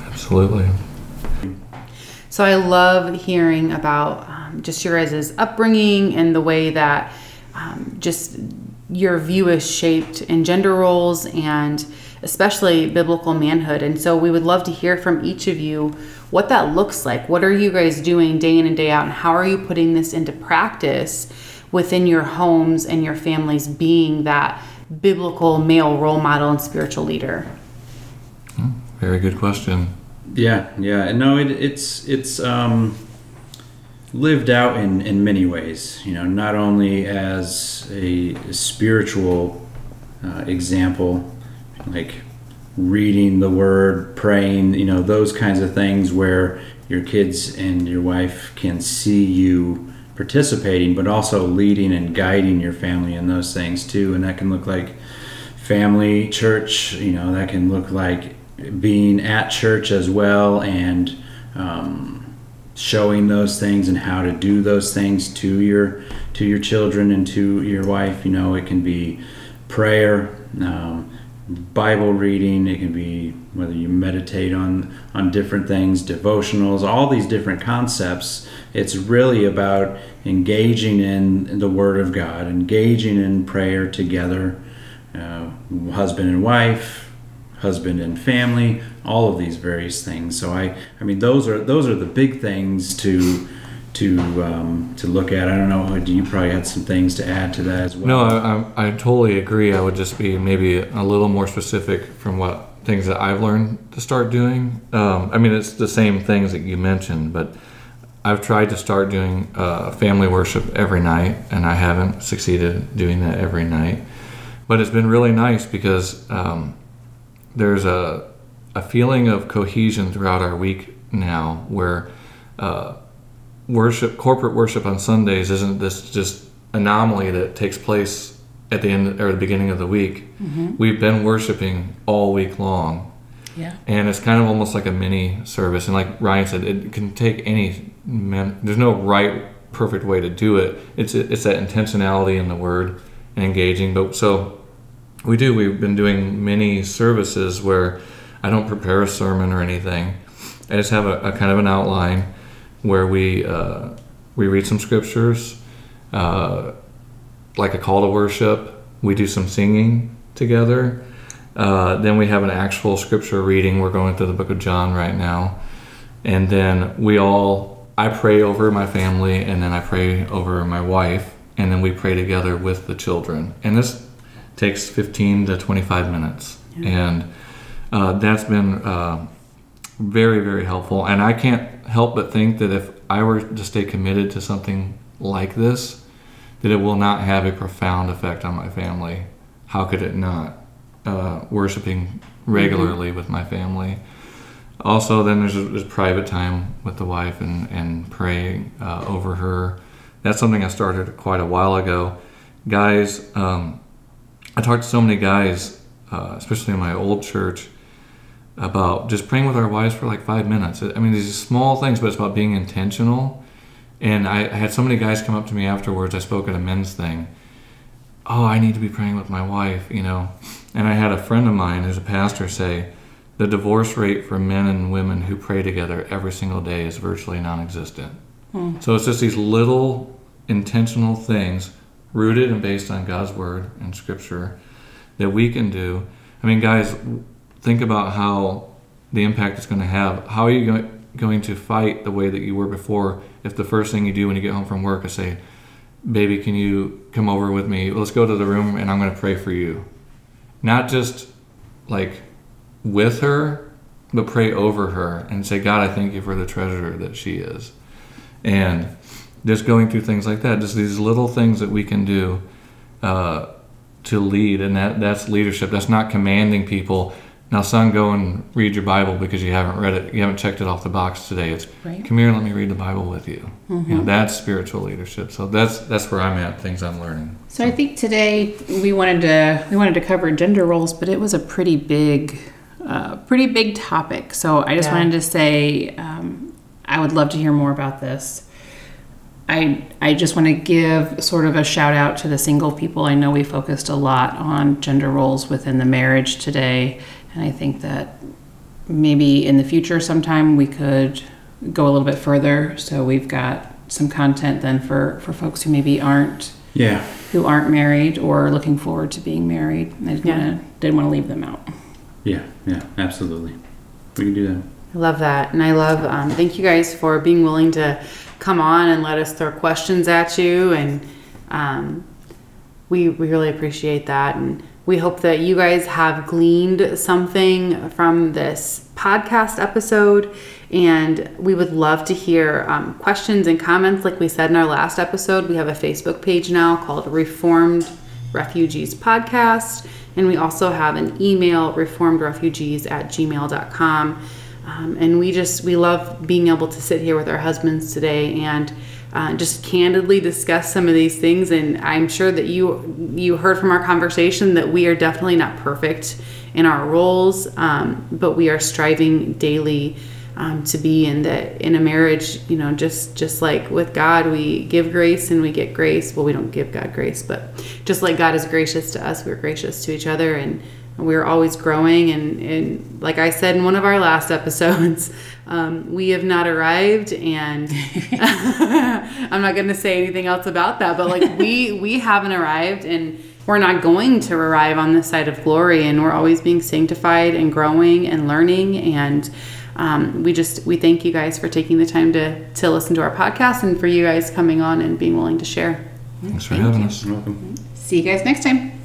Absolutely. So I love hearing about um, just your guys' upbringing and the way that um, just your view is shaped in gender roles and especially biblical manhood. And so we would love to hear from each of you what that looks like. What are you guys doing day in and day out, and how are you putting this into practice within your homes and your families being that biblical male role model and spiritual leader? Very good question. Yeah, yeah. No, it, it's it's um, lived out in, in many ways. You know, not only as a spiritual uh, example, like reading the word, praying, you know, those kinds of things where your kids and your wife can see you participating, but also leading and guiding your family in those things too. And that can look like family, church, you know, that can look like being at church as well and um, showing those things and how to do those things to your to your children and to your wife. You know, it can be prayer. Um, Bible reading. It can be whether you meditate on on different things, devotionals, all these different concepts. It's really about engaging in the Word of God, engaging in prayer together, uh, husband and wife, husband and family, all of these various things. So I, I mean, those are those are the big things to to um, to look at. I don't know. Do You probably had some things to add to that as well. No, I, I, I totally agree. I would just be maybe a little more specific from what things that I've learned to start doing. Um, I mean, it's the same things that you mentioned, but I've tried to start doing uh, family worship every night, and I haven't succeeded doing that every night. But it's been really nice because um, there's a a feeling of cohesion throughout our week now, where uh, worship, corporate worship on Sundays isn't this just anomaly that takes place at the end or the beginning of the week. Mm-hmm. We've been worshiping all week long. Yeah. And it's kind of almost like a mini service. And like Ryan said, it can take any, man, there's no right, perfect way to do it. It's, it's that intentionality in the word and engaging. But so we do, we've been doing mini services where I don't prepare a sermon or anything. I just have a, a kind of an outline where we uh, we read some scriptures, uh, like a call to worship. We do some singing together. Uh, then we have an actual scripture reading. We're going through the book of John right now, and then we all. I pray over my family, and then I pray over my wife, and then we pray together with the children. And this takes 15 to 25 minutes, yeah. and uh, that's been uh, very very helpful. And I can't help but think that if I were to stay committed to something like this, that it will not have a profound effect on my family. How could it not? Uh, worshiping regularly mm-hmm. with my family. Also, then there's, there's private time with the wife and, and praying uh, over her. That's something I started quite a while ago. Guys, um, I talked to so many guys, uh, especially in my old church, about just praying with our wives for like five minutes. I mean, these small things, but it's about being intentional. And I, I had so many guys come up to me afterwards. I spoke at a men's thing. Oh, I need to be praying with my wife, you know. And I had a friend of mine who's a pastor say, the divorce rate for men and women who pray together every single day is virtually non-existent. Hmm. So it's just these little intentional things rooted and based on God's word and scripture that we can do. I mean, guys, think about how the impact it's going to have. How are you go- going to fight the way that you were before if the first thing you do when you get home from work is say, Baby, can you come over with me? Let's go to the room and I'm going to pray for you. Not just like with her, but pray over her and say, God, I thank you for the treasure that she is. And just going through things like that, just these little things that we can do uh, to lead, and that that's leadership. That's not commanding people. Now, son, go and read your Bible because you haven't read it. You haven't checked it off the box today. It's Right. come here, and let me read the Bible with you. You know, that's spiritual leadership. So that's that's where I'm at. Things I'm learning. So I think today we wanted to we wanted to cover gender roles, but it was a pretty big, uh, pretty big topic. So I just Yeah. wanted to say um, I would love to hear more about this. I I just want to give sort of a shout out to the single people. I know we focused a lot on gender roles within the marriage today, and I think that maybe in the future sometime we could go a little bit further. So we've got some content then for for folks who maybe aren't Yeah. who aren't married or looking forward to being married. I just Yeah. wanna, didn't want to leave them out. Yeah. Yeah. Absolutely. We can do that. I love that. And I love, um, thank you guys for being willing to come on and let us throw questions at you. And um, we, we really appreciate that. And we hope that you guys have gleaned something from this podcast episode. And we would love to hear um, questions and comments. Like we said in our last episode, we have a Facebook page now called Reformed Refugees Podcast. And we also have an email, reformedrefugees at gmail.com. Um, and we just, we love being able to sit here with our husbands today and uh, just candidly discuss some of these things. And I'm sure that you, you heard from our conversation that we are definitely not perfect in our roles, um, but we are striving daily um, to be in that in a marriage you know just just like with god we give grace and we get grace. Well we don't give god grace but just like god is gracious to us we're gracious to each other. And we're always growing. And, and like i said in one of our last episodes um, we have not arrived and i'm not going to say anything else about that but like we we haven't arrived and we're not going to arrive on this side of glory and we're always being sanctified and growing and learning and um, we just we thank you guys for taking the time to to listen to our podcast and for you guys coming on and being willing to share Thanks for having us. You're welcome. See you guys next time.